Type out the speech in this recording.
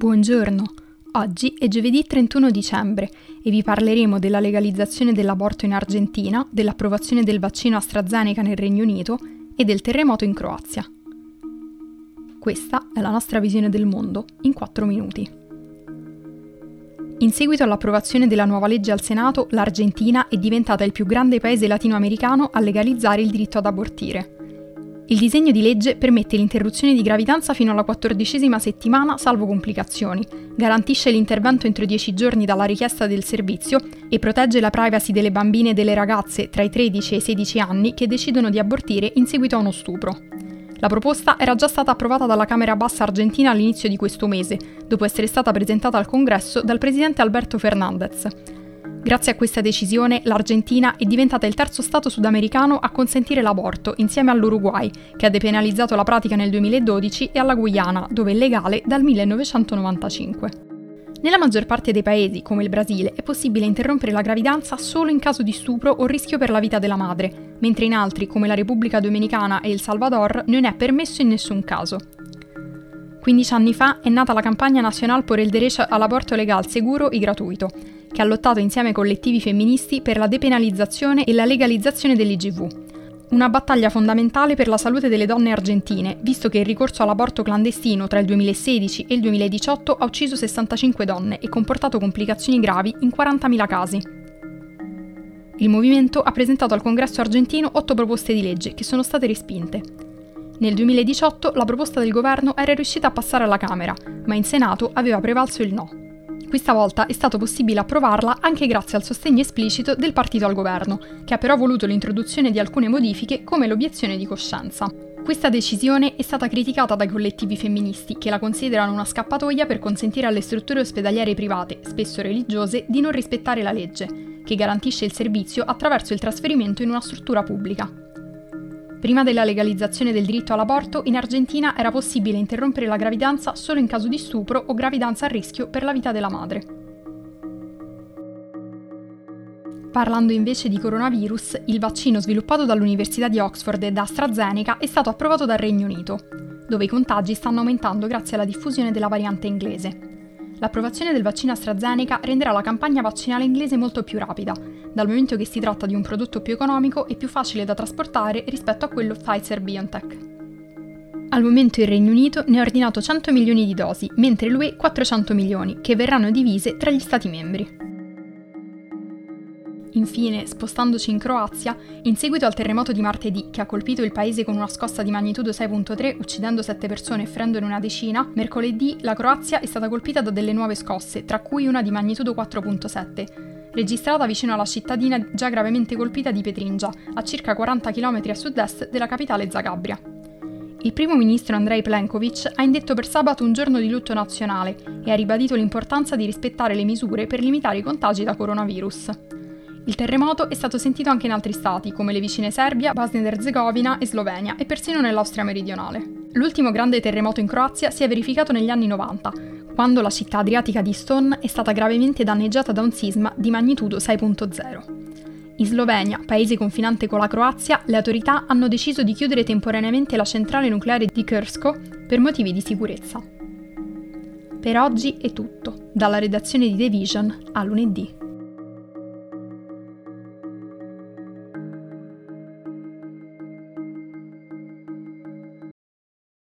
Buongiorno, oggi è giovedì 31 dicembre e vi parleremo della legalizzazione dell'aborto in Argentina, dell'approvazione del vaccino AstraZeneca nel Regno Unito e del terremoto in Croazia. Questa è la nostra visione del mondo in 4 minuti. In seguito all'approvazione della nuova legge al Senato, l'Argentina è diventata il più grande paese latinoamericano a legalizzare il diritto ad abortire. Il disegno di legge permette l'interruzione di gravidanza fino alla quattordicesima settimana salvo complicazioni, garantisce l'intervento entro 10 giorni dalla richiesta del servizio e protegge la privacy delle bambine e delle ragazze tra i 13 e i 16 anni che decidono di abortire in seguito a uno stupro. La proposta era già stata approvata dalla Camera Bassa argentina all'inizio di questo mese, dopo essere stata presentata al Congresso dal presidente Alberto Fernandez. Grazie a questa decisione, l'Argentina è diventata il terzo Stato sudamericano a consentire l'aborto, insieme all'Uruguay, che ha depenalizzato la pratica nel 2012, e alla Guyana, dove è legale dal 1995. Nella maggior parte dei paesi, come il Brasile, è possibile interrompere la gravidanza solo in caso di stupro o rischio per la vita della madre, mentre in altri, come la Repubblica Dominicana e il Salvador, non è permesso in nessun caso. 15 anni fa è nata la campagna Nacional por el Derecho all'aborto legal, seguro e gratuito, che ha lottato insieme ai collettivi femministi per la depenalizzazione e la legalizzazione dell'IGV. Una battaglia fondamentale per la salute delle donne argentine, visto che il ricorso all'aborto clandestino tra il 2016 e il 2018 ha ucciso 65 donne e comportato complicazioni gravi in 40.000 casi. Il movimento ha presentato al Congresso argentino otto proposte di legge che sono state respinte. Nel 2018 la proposta del governo era riuscita a passare alla Camera, ma in Senato aveva prevalso il no. Questa volta è stato possibile approvarla anche grazie al sostegno esplicito del partito al governo, che ha però voluto l'introduzione di alcune modifiche come l'obiezione di coscienza. Questa decisione è stata criticata dai collettivi femministi, che la considerano una scappatoia per consentire alle strutture ospedaliere private, spesso religiose, di non rispettare la legge, che garantisce il servizio attraverso il trasferimento in una struttura pubblica. Prima della legalizzazione del diritto all'aborto, in Argentina era possibile interrompere la gravidanza solo in caso di stupro o gravidanza a rischio per la vita della madre. Parlando invece di coronavirus, il vaccino sviluppato dall'Università di Oxford e da AstraZeneca è stato approvato dal Regno Unito, dove i contagi stanno aumentando grazie alla diffusione della variante inglese. L'approvazione del vaccino AstraZeneca renderà la campagna vaccinale inglese molto più rapida, dal momento che si tratta di un prodotto più economico e più facile da trasportare rispetto a quello Pfizer-BioNTech. Al momento il Regno Unito ne ha ordinato 100 milioni di dosi, mentre l'UE 400 milioni, che verranno divise tra gli Stati membri. Infine, spostandoci in Croazia, in seguito al terremoto di martedì, che ha colpito il paese con una scossa di magnitudo 6.3, uccidendo 7 persone e ferendone una decina, mercoledì la Croazia è stata colpita da delle nuove scosse, tra cui una di magnitudo 4.7, registrata vicino alla cittadina già gravemente colpita di Petringia, a circa 40 km a sud-est della capitale Zagabria. Il primo ministro Andrei Plenkovic ha indetto per sabato un giorno di lutto nazionale e ha ribadito l'importanza di rispettare le misure per limitare i contagi da coronavirus. Il terremoto è stato sentito anche in altri stati, come le vicine Serbia, Bosnia ed Erzegovina e Slovenia, e persino nell'Austria meridionale. L'ultimo grande terremoto in Croazia si è verificato negli anni 90, quando la città adriatica di Ston è stata gravemente danneggiata da un sisma di magnitudo 6.0. In Slovenia, paese confinante con la Croazia, le autorità hanno deciso di chiudere temporaneamente la centrale nucleare di Krsko per motivi di sicurezza. Per oggi è tutto, dalla redazione di The Vision a lunedì.